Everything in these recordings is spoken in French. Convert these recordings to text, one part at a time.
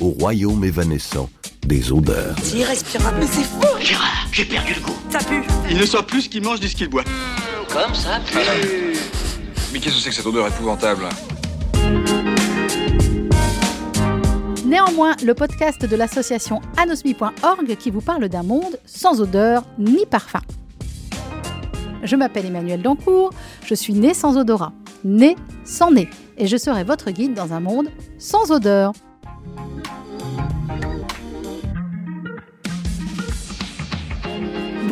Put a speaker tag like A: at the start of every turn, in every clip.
A: au royaume évanescent des odeurs.
B: C'est irrespirable. Mais c'est fou
C: Gérard, j'ai perdu le goût.
B: Ça pue
D: Il ne soit plus ce qu'il mange ni ce qu'il boit.
C: Comme ça, puis...
E: Mais qu'est-ce que c'est que cette odeur épouvantable?
F: Néanmoins, le podcast de l'association anosmi.org qui vous parle d'un monde sans odeur ni parfum. Je m'appelle Emmanuel Dancourt, je suis née sans odorat, née sans nez, et je serai votre guide dans un monde sans odeur.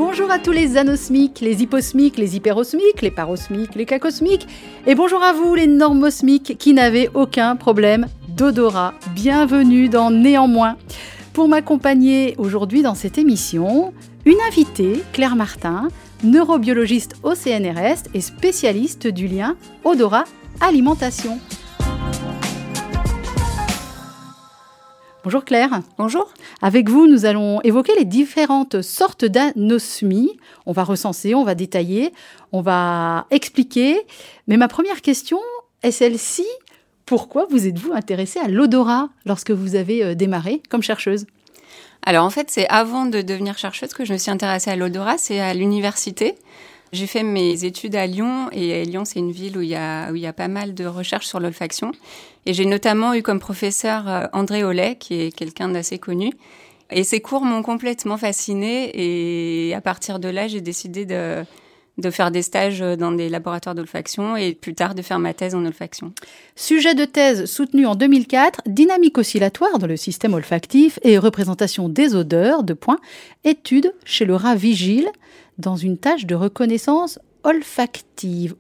F: Bonjour à tous les anosmiques, les hyposmiques, les hyperosmiques, les parosmiques, les cacosmiques, et bonjour à vous les normosmiques qui n'avez aucun problème d'odorat. Bienvenue dans Néanmoins. Pour m'accompagner aujourd'hui dans cette émission, une invitée, Claire Martin, neurobiologiste au CNRS et spécialiste du lien odorat-alimentation. Bonjour Claire.
G: Bonjour.
F: Avec vous, nous allons évoquer les différentes sortes d'anosmie. On va recenser, on va détailler, on va expliquer. Mais ma première question est celle-ci. Pourquoi vous êtes-vous intéressée à l'odorat lorsque vous avez euh, démarré comme chercheuse?
G: Alors en fait, c'est avant de devenir chercheuse que je me suis intéressée à l'odorat, c'est à l'université. J'ai fait mes études à Lyon et Lyon, c'est une ville où il, y a, où il y a pas mal de recherches sur l'olfaction. Et j'ai notamment eu comme professeur euh, André Ollet, qui est quelqu'un d'assez connu. Et ses cours m'ont complètement fascinée et à partir de là, j'ai décidé de, de faire des stages dans des laboratoires d'olfaction et plus tard de faire ma thèse en olfaction.
F: Sujet de thèse soutenu en 2004, dynamique oscillatoire dans le système olfactif et représentation des odeurs, de points, étude chez le rat vigile dans une tâche de reconnaissance olfactive.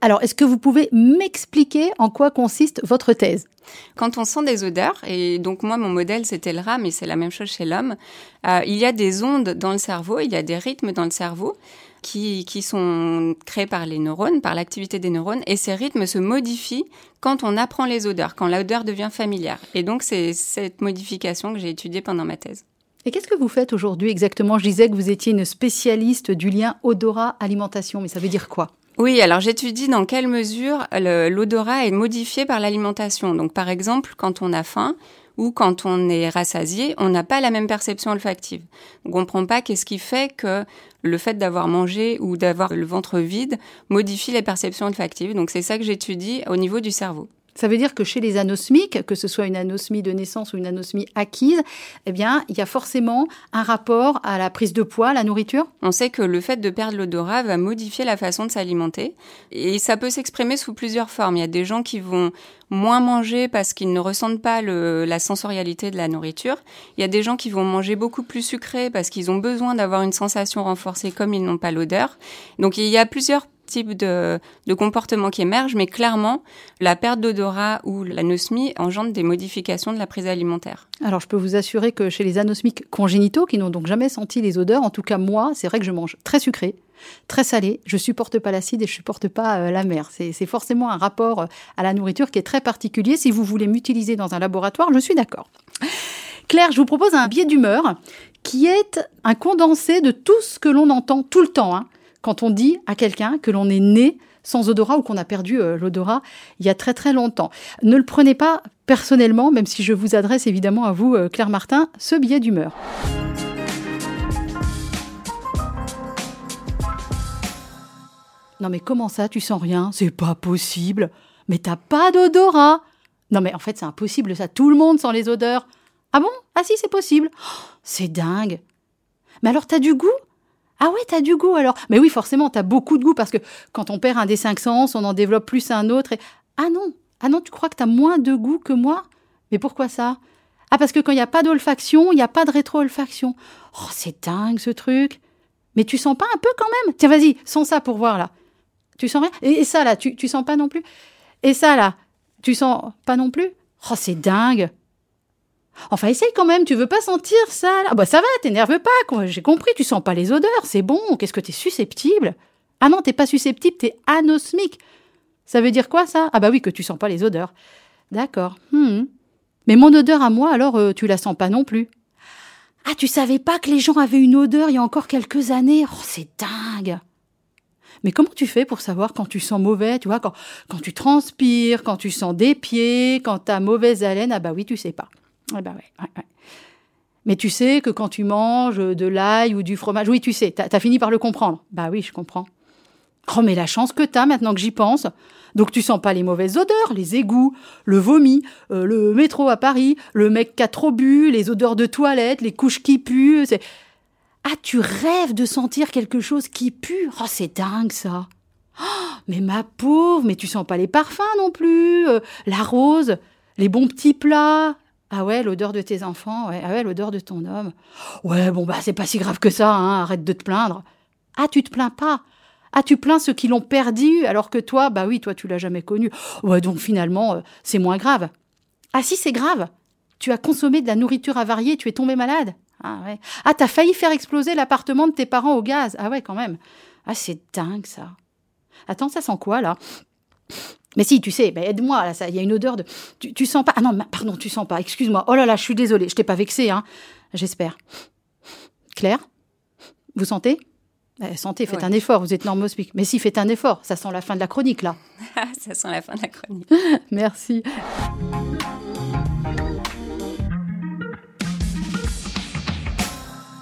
F: Alors, est-ce que vous pouvez m'expliquer en quoi consiste votre thèse?
G: Quand on sent des odeurs, et donc moi mon modèle c'était le rat, mais c'est la même chose chez l'homme, euh, il y a des ondes dans le cerveau, il y a des rythmes dans le cerveau qui, qui sont créés par les neurones, par l'activité des neurones, et ces rythmes se modifient quand on apprend les odeurs, quand l'odeur devient familière. Et donc c'est cette modification que j'ai étudiée pendant ma thèse.
F: Et qu'est-ce que vous faites aujourd'hui exactement? Je disais que vous étiez une spécialiste du lien odorat-alimentation, mais ça veut dire quoi?
G: Oui, alors j'étudie dans quelle mesure l'odorat est modifié par l'alimentation. Donc par exemple, quand on a faim ou quand on est rassasié, on n'a pas la même perception olfactive. On comprend pas qu'est-ce qui fait que le fait d'avoir mangé ou d'avoir le ventre vide modifie les perceptions olfactives. Donc c'est ça que j'étudie au niveau du cerveau.
F: Ça veut dire que chez les anosmiques, que ce soit une anosmie de naissance ou une anosmie acquise, eh bien, il y a forcément un rapport à la prise de poids, à la nourriture
G: On sait que le fait de perdre l'odorat va modifier la façon de s'alimenter et ça peut s'exprimer sous plusieurs formes. Il y a des gens qui vont moins manger parce qu'ils ne ressentent pas la sensorialité de la nourriture. Il y a des gens qui vont manger beaucoup plus sucré parce qu'ils ont besoin d'avoir une sensation renforcée comme ils n'ont pas l'odeur. Donc il y a plusieurs type de, de comportement qui émerge, mais clairement, la perte d'odorat ou l'anosmie engendre des modifications de la prise alimentaire.
F: Alors, je peux vous assurer que chez les anosmiques congénitaux, qui n'ont donc jamais senti les odeurs, en tout cas moi, c'est vrai que je mange très sucré, très salé, je supporte pas l'acide et je supporte pas euh, la mer. C'est forcément un rapport euh, à la nourriture qui est très particulier. Si vous voulez m'utiliser dans un laboratoire, je suis d'accord. Claire, je vous propose un biais d'humeur qui est un condensé de tout ce que l'on entend tout le temps. Hein quand on dit à quelqu'un que l'on est né sans odorat ou qu'on a perdu euh, l'odorat il y a très très longtemps. Ne le prenez pas personnellement, même si je vous adresse évidemment à vous, euh, Claire Martin, ce billet d'humeur. Non mais comment ça, tu sens rien? C'est pas possible. Mais t'as pas d'odorat. Non mais en fait c'est impossible ça, tout le monde sent les odeurs. Ah bon? Ah si c'est possible. Oh, c'est dingue. Mais alors t'as du goût? Ah ouais, t'as du goût alors. Mais oui, forcément, t'as beaucoup de goût parce que quand on perd un des cinq sens, on en développe plus un autre. Et... Ah non, ah non, tu crois que t'as moins de goût que moi? Mais pourquoi ça? Ah parce que quand il n'y a pas d'olfaction, il n'y a pas de rétro-olfaction. Oh, c'est dingue ce truc. Mais tu sens pas un peu quand même? Tiens, vas-y, sens ça pour voir là. Tu sens rien? Et, ça là, tu, tu sens pas non plus? Et ça là, tu sens pas non plus? Oh, c'est dingue. Enfin, essaye quand même, tu veux pas sentir ça Ah bah ça va, t'énerve pas. J'ai compris, tu sens pas les odeurs, c'est bon, qu'est-ce que t'es susceptible? Ah non, t'es pas susceptible, t'es anosmique. Ça veut dire quoi ça? Ah bah oui, que tu sens pas les odeurs. D'accord. Hmm. Mais mon odeur à moi, alors euh, tu la sens pas non plus. Ah, tu savais pas que les gens avaient une odeur il y a encore quelques années? Oh, c'est dingue mais comment tu fais pour savoir quand tu sens mauvais, tu vois, quand, quand tu transpires, quand tu sens des pieds, quand t'as mauvaise haleine? Ah bah oui, tu sais pas. Ouais, bah ouais, ouais, ouais. Mais tu sais que quand tu manges de l'ail ou du fromage, oui, tu sais, t'as as fini par le comprendre. Bah oui, je comprends. Oh, mais la chance que t'as maintenant que j'y pense. Donc tu sens pas les mauvaises odeurs, les égouts, le vomi, euh, le métro à Paris, le mec qui a trop bu, les odeurs de toilette, les couches qui puent. Ah, tu rêves de sentir quelque chose qui pue? Oh, c'est dingue ça. Oh, mais ma pauvre, mais tu sens pas les parfums non plus, euh, la rose, les bons petits plats. Ah ouais, l'odeur de tes enfants, ouais, ah ouais, l'odeur de ton homme. Ouais, bon bah c'est pas si grave que ça, hein, arrête de te plaindre. Ah, tu te plains pas. Ah, tu plains ceux qui l'ont perdu, alors que toi, bah oui, toi, tu l'as jamais connu. Ouais, donc finalement, euh, c'est moins grave. Ah si, c'est grave. Tu as consommé de la nourriture avariée, tu es tombé malade. Ah ouais. Ah, t'as failli faire exploser l'appartement de tes parents au gaz. Ah ouais, quand même. Ah, c'est dingue, ça. Attends, ça sent quoi, là? Mais si, tu sais, aide-moi, là, ça, il y a une odeur de... Tu, tu sens pas... Ah non, pardon, tu sens pas, excuse-moi. Oh là là, je suis désolée, je t'ai pas vexé, hein. J'espère. Claire Vous sentez? Eh, Sentez, faites
G: Ouais.
F: un effort, vous êtes normospique. Mais si, faites un effort, ça sent la fin de la chronique, là.
G: ça sent la fin de la chronique.
F: Merci.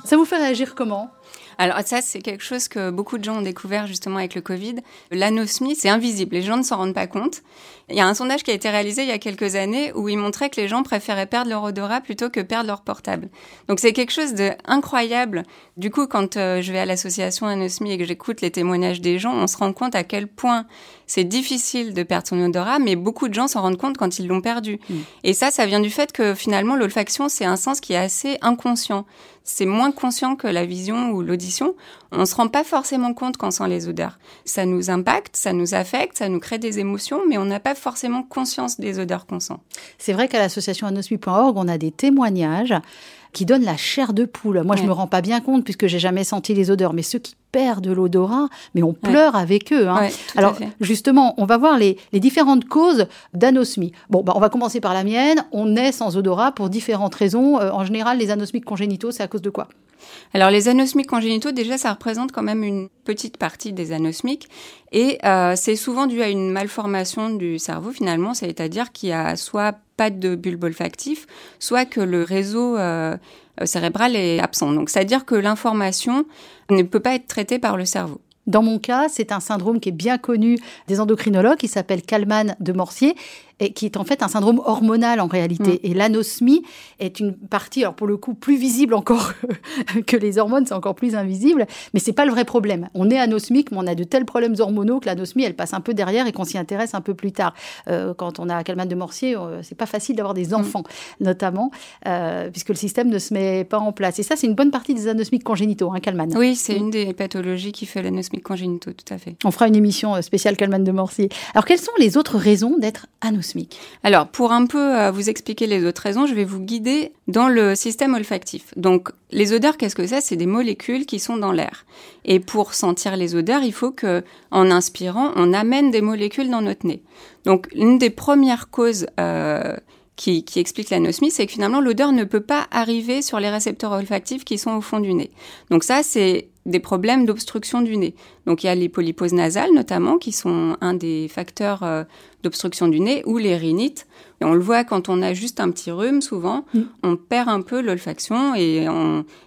F: Ça vous fait réagir comment?
G: Alors ça, c'est quelque chose que beaucoup de gens ont découvert justement avec le Covid. L'anosmie, c'est invisible, les gens ne s'en rendent pas compte. Il y a un sondage qui a été réalisé il y a quelques années où il montrait que les gens préféraient perdre leur odorat plutôt que perdre leur portable. Donc c'est quelque chose d'incroyable. Du coup, quand euh, je vais à l'association Anosmie et que j'écoute les témoignages des gens, on se rend compte à quel point c'est difficile de perdre son odorat, mais beaucoup de gens s'en rendent compte quand ils l'ont perdu. Et ça, ça vient du fait que finalement, l'olfaction, c'est un sens qui est assez inconscient. C'est moins conscient que la vision ou l'audition. On se rend pas forcément compte quand on sent les odeurs. Ça nous impacte, ça nous affecte, ça nous crée des émotions, mais on n'a pas forcément conscience des odeurs qu'on sent.
F: C'est vrai qu'à l'association anosmie.org, on a des témoignages qui donnent la chair de poule. Moi, je
G: Ouais.
F: me rends pas bien compte puisque j'ai jamais senti les odeurs, mais ceux qui perdent l'odorat, mais on pleure avec eux. hein.
G: Ouais,
F: Alors, justement, on va voir les, les différentes causes d'anosmie. Bon, bah, on va commencer par la mienne. On naît sans odorat pour différentes raisons. Euh, en général, les anosmiques congénitaux, c'est à cause de quoi?
G: Alors les anosmiques congénitaux, déjà, ça représente quand même une petite partie des anosmiques. Et euh, c'est souvent dû à une malformation du cerveau, finalement, c'est-à-dire qu'il y a soit pas de bulbe olfactif, soit que le réseau euh, euh, cérébral est absent. Donc, c'est-à-dire que l'information ne peut pas être traitée par le cerveau.
F: Dans mon cas, c'est un syndrome qui est bien connu des endocrinologues, qui s'appelle Kalman de Morsier, et qui est en fait un syndrome hormonal en réalité. Et l'anosmie est une partie, alors pour le coup, plus visible encore que les hormones, c'est encore plus invisible, mais c'est pas le vrai problème. On est anosmique, mais on a de tels problèmes hormonaux que l'anosmie, elle passe un peu derrière et qu'on s'y intéresse un peu plus tard. Euh, quand on a Kalman de Morsier, euh, c'est pas facile d'avoir des enfants, notamment, euh, puisque le système ne se met pas en place. Et ça, c'est une bonne partie des anosmiques congénitaux, hein, Kalman.
G: Oui, c'est une des pathologies qui fait l'anosmique congénitaux, tout à fait.
F: On fera une émission euh, spéciale Kalman de Morsier. Alors, quelles sont les autres raisons d'être anosmique?
G: Alors, pour un peu euh, vous expliquer les autres raisons, je vais vous guider dans le système olfactif. Donc, les odeurs, qu'est-ce que c'est? C'est des molécules qui sont dans l'air. Et pour sentir les odeurs, il faut que, en inspirant, on amène des molécules dans notre nez. Donc, une des premières causes euh, qui, qui explique l'anosmie, c'est que finalement, l'odeur ne peut pas arriver sur les récepteurs olfactifs qui sont au fond du nez. Donc ça, c'est des problèmes d'obstruction du nez. Donc il y a les polyposes nasales notamment qui sont un des facteurs euh, d'obstruction du nez ou les rhinites. Et on le voit quand on a juste un petit rhume, souvent,
F: Mm.
G: on perd un peu l'olfaction et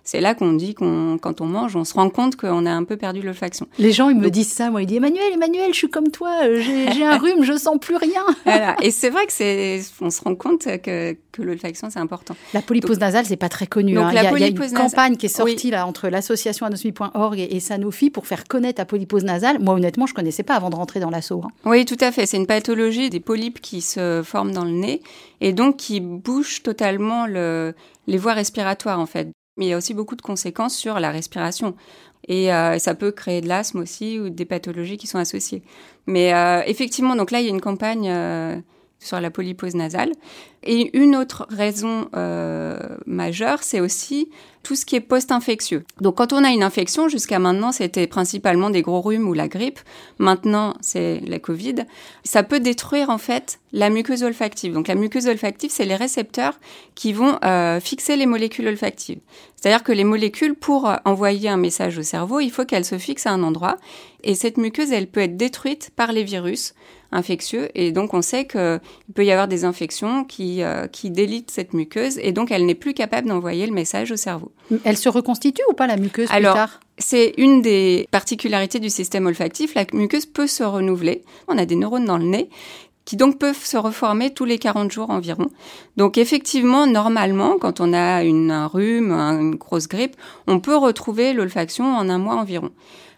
G: c'est là qu'on dit qu'on, quand on mange, on se rend compte qu'on a un peu perdu l'olfaction.
F: Les gens, ils me
G: Donc-
F: disent ça. Moi, ils disent Emmanuel, Emmanuel, je suis comme toi. euh, J'ai un rhume, je sens plus rien.
G: Voilà. Et c'est vrai que c'est, on se rend compte que, que l'olfaction c'est important.
F: La polypose nasale, c'est pas très connu.
G: Donc,
F: hein.
G: la
F: il, y a, il y a une
G: nasale-
F: campagne qui est sortie
G: Oui.
F: là entre l'association anosmie.org et, et Sanofi pour faire connaître la polypose nasale. Moi, honnêtement, je connaissais pas avant de rentrer dans l'assaut. hein.
G: Oui, tout à fait. C'est une pathologie des polypes qui se forment dans le nez et donc qui bougent totalement le, les voies respiratoires en fait. Mais il y a aussi beaucoup de conséquences sur la respiration. Et euh, ça peut créer de l'asthme aussi ou des pathologies qui sont associées. Mais euh, effectivement, donc là, il y a une campagne euh, sur la polypose nasale. Et une autre raison euh, majeure, c'est aussi tout ce qui est post-infectieux. Donc quand on a une infection, jusqu'à maintenant c'était principalement des gros rhumes ou la grippe, maintenant c'est la Covid, ça peut détruire en fait la muqueuse olfactive. Donc la muqueuse olfactive, c'est les récepteurs qui vont euh, fixer les molécules olfactives. C'est-à-dire que les molécules, pour envoyer un message au cerveau, il faut qu'elles se fixent à un endroit. Et cette muqueuse, elle peut être détruite par les virus infectieux. Et donc on sait qu'il peut y avoir des infections qui, euh, qui délitent cette muqueuse. Et donc elle n'est plus capable d'envoyer le message au cerveau.
F: Elle se reconstitue ou pas la muqueuse
G: Alors,
F: plus tard?
G: C'est une des particularités du système olfactif. La muqueuse peut se renouveler. On a des neurones dans le nez qui donc peuvent se reformer tous les 40 jours environ. Donc effectivement, normalement, quand on a une, un rhume, une grosse grippe, on peut retrouver l'olfaction en un mois environ.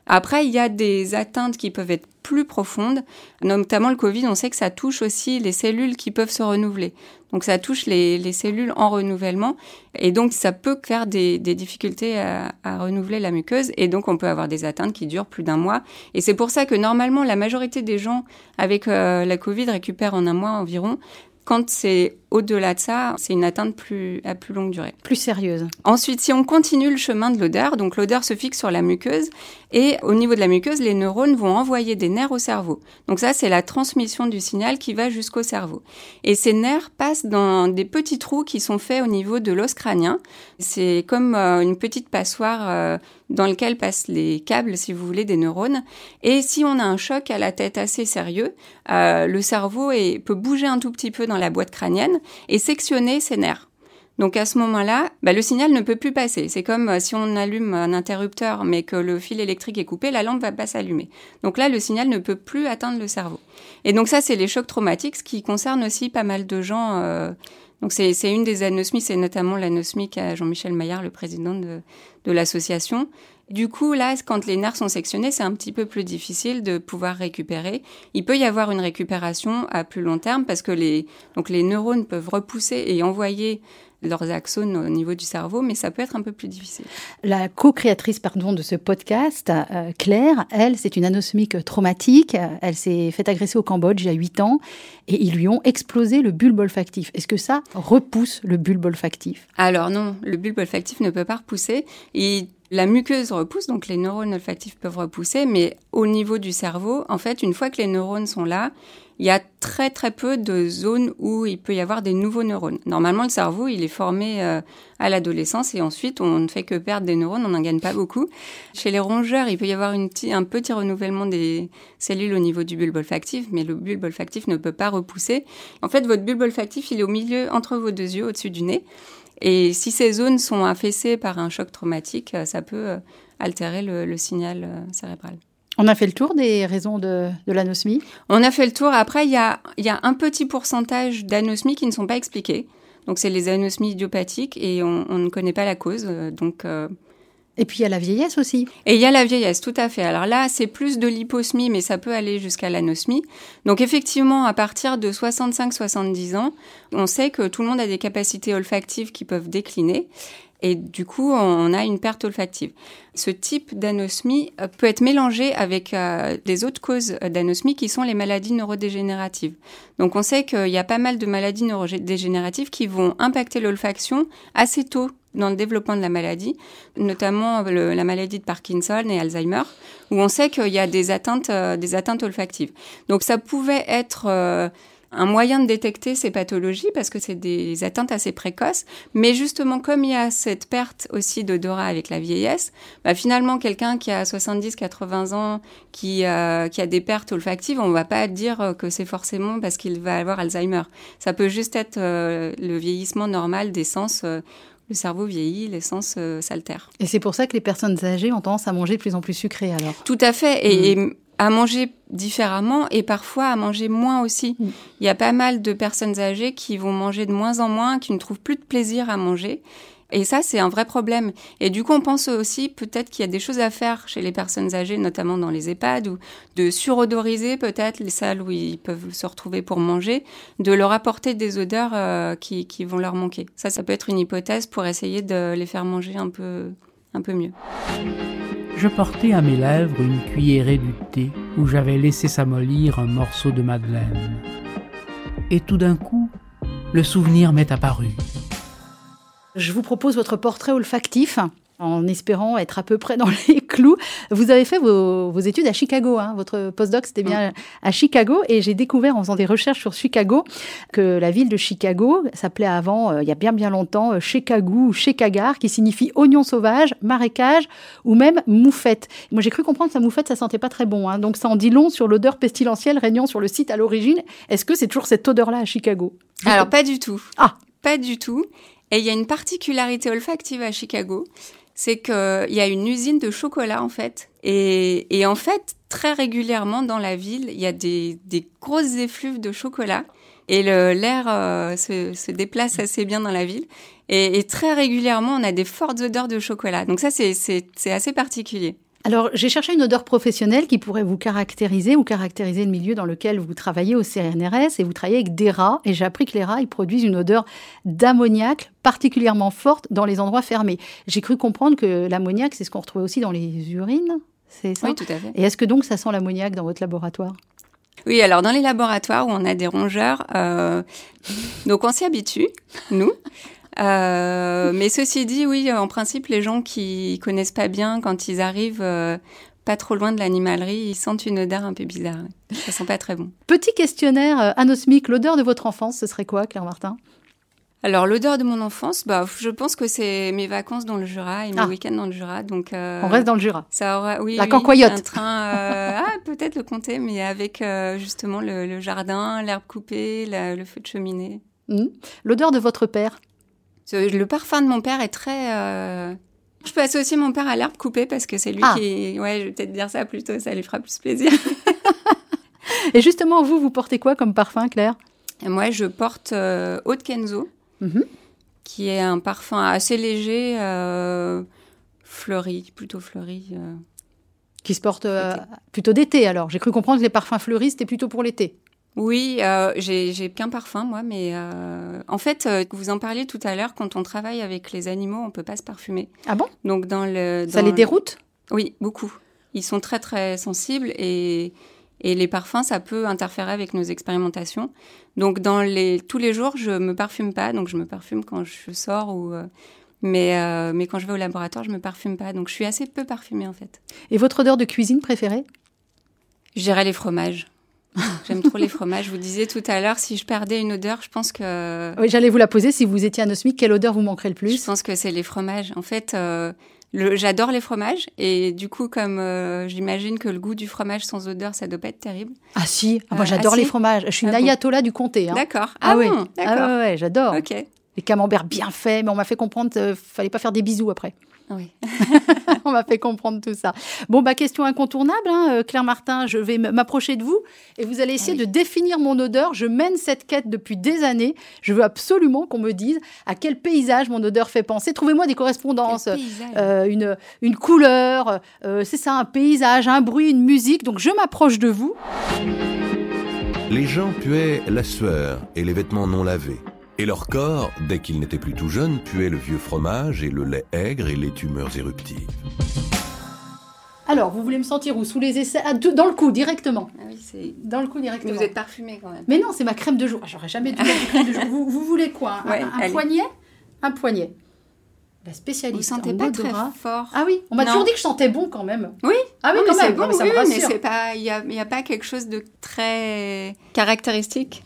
G: Après, il y a des atteintes qui peuvent être plus profondes, notamment le Covid, on sait que ça touche aussi les cellules qui peuvent se renouveler. Donc ça touche les, les cellules en renouvellement et donc ça peut faire des, difficultés à, à, renouveler la muqueuse et donc on peut avoir des atteintes qui durent plus d'un mois. Et c'est pour ça que normalement la majorité des gens avec euh, la Covid récupèrent en un mois environ. Quand c'est au-delà de ça, c'est une atteinte plus, à plus longue durée.
F: Plus sérieuse.
G: Ensuite, si on continue le chemin de l'odeur, donc l'odeur se fixe sur la muqueuse et au niveau de la muqueuse, les neurones vont envoyer des nerfs au cerveau. Donc ça, c'est la transmission du signal qui va jusqu'au cerveau. Et ces nerfs passent dans des petits trous qui sont faits au niveau de l'os crânien. C'est comme euh, une petite passoire euh, dans lequel passent les câbles, si vous voulez, des neurones. Et si on a un choc à la tête assez sérieux, euh, le cerveau est, peut bouger un tout petit peu dans la boîte crânienne et sectionner ses nerfs. Donc à ce moment-là, bah, le signal ne peut plus passer. C'est comme euh, si on allume un interrupteur mais que le fil électrique est coupé, la lampe va pas s'allumer. Donc là, le signal ne peut plus atteindre le cerveau. Et donc ça, c'est les chocs traumatiques, ce qui concerne aussi pas mal de gens. Euh... Donc c'est une des anosmies, c'est notamment l'anosmie qu'a Jean-Michel Maillard, le président de, de l'association. Du coup, là, quand les nerfs sont sectionnés, c'est un petit peu plus difficile de pouvoir récupérer. Il peut y avoir une récupération à plus long terme parce que les, donc les neurones peuvent repousser et envoyer leurs axones au niveau du cerveau, mais ça peut être un peu plus difficile.
F: La co-créatrice pardon, de ce podcast, euh, Claire, elle, c'est une anosmique traumatique. Elle s'est fait agresser au Cambodge il y a 8 ans et ils lui ont explosé le bulbe olfactif. Est-ce que ça repousse le bulbe olfactif?
G: Alors non, le bulbe olfactif ne peut pas repousser. Et la muqueuse repousse, donc les neurones olfactifs peuvent repousser, mais au niveau du cerveau, en fait, une fois que les neurones sont là, il y a très très peu de zones où il peut y avoir des nouveaux neurones. Normalement, le cerveau, il est formé euh, à l'adolescence et ensuite, on ne fait que perdre des neurones, on n'en gagne pas beaucoup. Chez les rongeurs, il peut y avoir un petit renouvellement des cellules au niveau du bulbe olfactif, mais le bulbe olfactif ne peut pas repousser. En fait, votre bulbe olfactif, il est au milieu, entre vos deux yeux, au-dessus du nez. Et si ces zones sont affaissées par un choc traumatique, ça peut altérer le, le signal cérébral.
F: On a fait le tour des raisons de, de l'anosmie
G: On a fait le tour. Après, il y a, y a un petit pourcentage d'anosmies qui ne sont pas expliquées. Donc, c'est les anosmies idiopathiques et on, on, ne connaît pas la cause. Donc, euh...
F: Et puis, il y a la vieillesse aussi.
G: Et il y a la vieillesse, tout à fait. Alors là, c'est plus de l'hyposmie, mais ça peut aller jusqu'à l'anosmie. Donc, effectivement, à partir de 65-70 ans, on sait que tout le monde a des capacités olfactives qui peuvent décliner. Et du coup, on a une perte olfactive. Ce type d'anosmie peut être mélangé avec euh, des autres causes d'anosmie qui sont les maladies neurodégénératives. Donc on sait qu'il y a pas mal de maladies neurodégénératives qui vont impacter l'olfaction assez tôt dans le développement de la maladie, notamment la maladie de Parkinson et Alzheimer, où on sait qu'il y a des atteintes, euh, des atteintes olfactives. Donc ça pouvait être euh, un moyen de détecter ces pathologies parce que c'est des atteintes assez précoces. Mais justement, comme il y a cette perte aussi d'odorat avec la vieillesse, bah finalement, quelqu'un qui a 70-80 ans, qui, euh, qui a des pertes olfactives, on va pas dire que c'est forcément parce qu'il va avoir Alzheimer. Ça peut juste être euh, le vieillissement normal des sens. Le cerveau vieillit, l'essence euh, s'altère.
F: Et c'est pour ça que les personnes âgées ont tendance à manger de plus en plus sucré alors
G: Tout à fait. Et, mmh. et à manger différemment et parfois à manger moins aussi. Mmh. Il y a pas mal de personnes âgées qui vont manger de moins en moins, qui ne trouvent plus de plaisir à manger. Et ça, c'est un vrai problème. Et du coup, on pense aussi peut-être qu'il y a des choses à faire chez les personnes âgées, notamment dans les EHPAD, ou de surodoriser peut-être les salles où ils peuvent se retrouver pour manger, de leur apporter des odeurs euh, qui, vont leur manquer. Ça, ça peut être une hypothèse pour essayer de les faire manger un peu, un peu mieux.
B: Je portais à mes lèvres une cuillerée du thé où j'avais laissé s'amollir un morceau de madeleine. Et tout d'un coup, le souvenir m'est apparu.
F: Je vous propose votre portrait olfactif en espérant être à peu près dans les clous. Vous avez fait vos, vos études à Chicago, hein. votre postdoc c'était bien à Chicago, et j'ai découvert en faisant des recherches sur Chicago que la ville de Chicago s'appelait avant, euh, il y a bien bien longtemps, euh, Chicago ou Chicagar, qui signifie oignon sauvage, marécage ou même moufette. Moi j'ai cru comprendre que sa moufette ça sentait pas très bon, hein. donc ça en dit long sur l'odeur pestilentielle régnant sur le site à l'origine. Est-ce que c'est toujours cette odeur-là à Chicago?
G: Alors pas du tout.
F: Ah.
G: Pas du tout. Et il y a une particularité olfactive à Chicago, c'est qu'il y a une usine de chocolat en fait. Et, en fait, très régulièrement dans la ville, il y a des, grosses effluves de chocolat. Et l'air euh, se, se, déplace assez bien dans la ville. Et, et, très régulièrement, on a des fortes odeurs de chocolat. Donc ça, c'est assez particulier.
F: Alors, j'ai cherché une odeur professionnelle qui pourrait vous caractériser ou caractériser le milieu dans lequel vous travaillez au CNRS et vous travaillez avec des rats. Et j'ai appris que les rats, ils produisent une odeur d'ammoniac particulièrement forte dans les endroits fermés. J'ai cru comprendre que l'ammoniac, c'est ce qu'on retrouvait aussi dans les urines. C'est ça?
G: Oui, tout à fait.
F: Et est-ce que donc ça sent l'ammoniac dans votre laboratoire?
G: Oui, alors dans les laboratoires où on a des rongeurs, euh, donc on s'y habitue, nous. Euh, mais ceci dit, oui, en principe, les gens qui connaissent pas bien, quand ils arrivent euh, pas trop loin de l'animalerie, ils sentent une odeur un peu bizarre. Ça sent pas très bon.
F: Petit questionnaire euh, anosmique, l'odeur de votre enfance, ce serait quoi, Claire Martin?
G: Alors l'odeur de mon enfance, bah je pense que c'est mes vacances dans le Jura et mes ah. week-ends dans le Jura. Donc
F: euh, on reste dans le Jura.
G: Ça aura, oui,
F: la
G: oui,
F: cancoyote.
G: Un train, euh, ah peut-être le compter, mais avec euh, justement le, le jardin, l'herbe coupée, la, le feu de cheminée.
F: Mmh. L'odeur de votre père?
G: Le parfum de mon père est très. Euh... Je peux associer mon père à l'herbe coupée parce que c'est lui
F: Ah.
G: qui. Ouais, je vais peut-être dire ça plutôt, ça lui fera plus plaisir.
F: Et justement, vous, vous portez quoi comme parfum, Claire?
G: Et moi, je porte euh, Eau de Kenzo,
F: Mhm.
G: qui est un parfum assez léger, euh, fleuri, plutôt fleuri. euh.
F: Qui se porte euh, plutôt d'été alors. J'ai cru comprendre que les parfums fleuris, c'était plutôt pour l'été.
G: Oui, euh, j'ai qu'un parfum, moi, mais euh, en fait, euh, vous en parliez tout à l'heure, quand on travaille avec les animaux, on peut pas se parfumer.
F: Ah bon?
G: Donc dans le.
F: Ça les
G: le-
F: déroute?
G: Oui, beaucoup. Ils sont très très sensibles et, et les parfums, ça peut interférer avec nos expérimentations. Donc dans les tous les jours, je me parfume pas, donc je me parfume quand je sors ou mais mais quand je vais au laboratoire, je me parfume pas. Donc je suis assez peu parfumée en fait.
F: Et votre odeur de cuisine préférée?
G: Je dirais les fromages. J'aime trop les fromages. Je vous disais tout à l'heure, si je perdais une odeur, je pense que
F: Oui, j'allais vous la poser. Si vous étiez anosmique, quelle odeur vous manquerait le
G: Je
F: plus
G: pense que c'est les fromages. En fait, euh, le- j'adore les fromages et du coup, comme euh, j'imagine que le goût du fromage sans odeur, ça doit pas être terrible.
F: Ah si, ah, moi
G: Euh,
F: j'adore
G: ah,
F: les
G: si
F: fromages. Je suis une
G: Ah bon
F: ayatollah du comté. hein.
G: D'accord.
F: Ah, oui,
G: bon,
F: ah
G: d'accord.
F: ouais, ouais, j'adore.
G: Ok.
F: Les camemberts bien faits, mais on m'a fait comprendre qu'il fallait pas faire des bisous après.
G: Oui.
F: on m'a fait comprendre tout ça. Bon, bah question incontournable, hein, euh, Claire Martin, je vais m'approcher de vous et vous allez essayer
G: Ah oui.
F: de définir mon odeur. Je mène cette quête depuis des années. Je veux absolument qu'on me dise à quel paysage mon odeur fait penser. Trouvez-moi des correspondances. Euh, une, une couleur, euh, c'est ça, un paysage, un bruit, une musique. Donc je m'approche de vous.
A: Les gens puaient la sueur et les vêtements non lavés. Et leur corps, dès qu'ils n'étaient plus tout jeunes, puait le vieux fromage et le lait aigre et les tumeurs éruptives.
F: Alors, vous voulez me sentir où? Sous les aisselles? Ah, Dans le cou, directement.
G: Ah oui, c'est.
F: Dans le cou,
G: Mais
F: directement.
G: vous êtes parfumé quand même.
F: Mais non, c'est ma crème de jour. Ah, J'aurais jamais dû de crème de jour. Vous, vous voulez quoi? Un,
G: Ouais,
F: un poignet? Un poignet. La
G: Vous
F: spécialiste
G: sentez
F: en
G: pas
F: odorat.
G: très fort?
F: Ah oui, on m'a
G: Non.
F: toujours dit que je sentais bon quand même.
G: Oui.
F: Ah oui,
G: Non,
F: quand
G: mais c'est
F: même.
G: bon,
F: Non, mais ça
G: oui,
F: me
G: mais
F: rassure.
G: c'est pas, il y a, il y a pas quelque chose de très caractéristique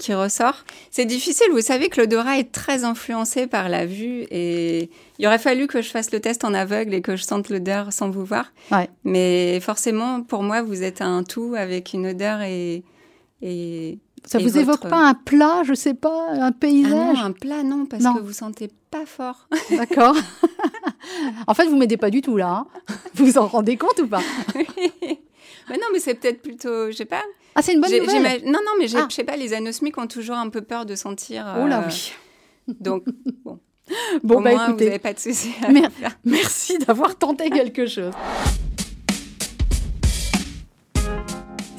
G: qui ressort. C'est difficile. Vous savez que l'odorat est très influencé par la vue et il aurait fallu que je fasse le test en aveugle et que je sente l'odeur sans vous voir.
F: Ouais.
G: Mais forcément, pour moi, vous êtes un tout avec une odeur et et
F: Ça
G: Et
F: vous évoque pas un plat, je sais pas, un
G: ah
F: paysage
G: non, un plat non parce
F: Non.
G: que vous sentez pas fort.
F: D'accord. en fait, vous m'aidez pas du tout là. hein. Vous vous en rendez compte ou pas?
G: Mais non, mais c'est peut-être plutôt, je sais pas.
F: Ah, c'est une bonne nouvelle.
G: Non, non, mais
F: Ah.
G: je sais pas, les anosmiques ont toujours un peu peur de sentir.
F: Oh là
G: euh,
F: oui.
G: Donc, bon,
F: Bon,
G: au
F: bah
G: moins, vous
F: écoutez,
G: n'avez pas de souci. à
F: Mer-
G: faire.
F: merci d'avoir tenté quelque chose.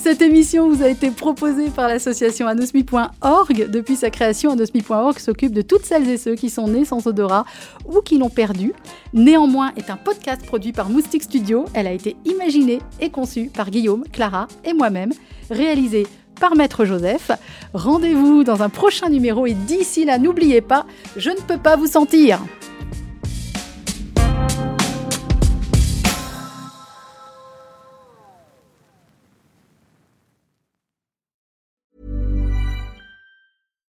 F: Cette émission vous a été proposée par l'association anosmi.org. Depuis sa création, anosmi.org s'occupe de toutes celles et ceux qui sont nés sans odorat ou qui l'ont perdu. Néanmoins est un podcast produit par Moustique Studio. Elle a été imaginée et conçue par Guillaume, Clara et moi-même. Réalisée par Maître Joseph. Rendez-vous dans un prochain numéro et d'ici là, n'oubliez pas, je ne peux pas vous sentir.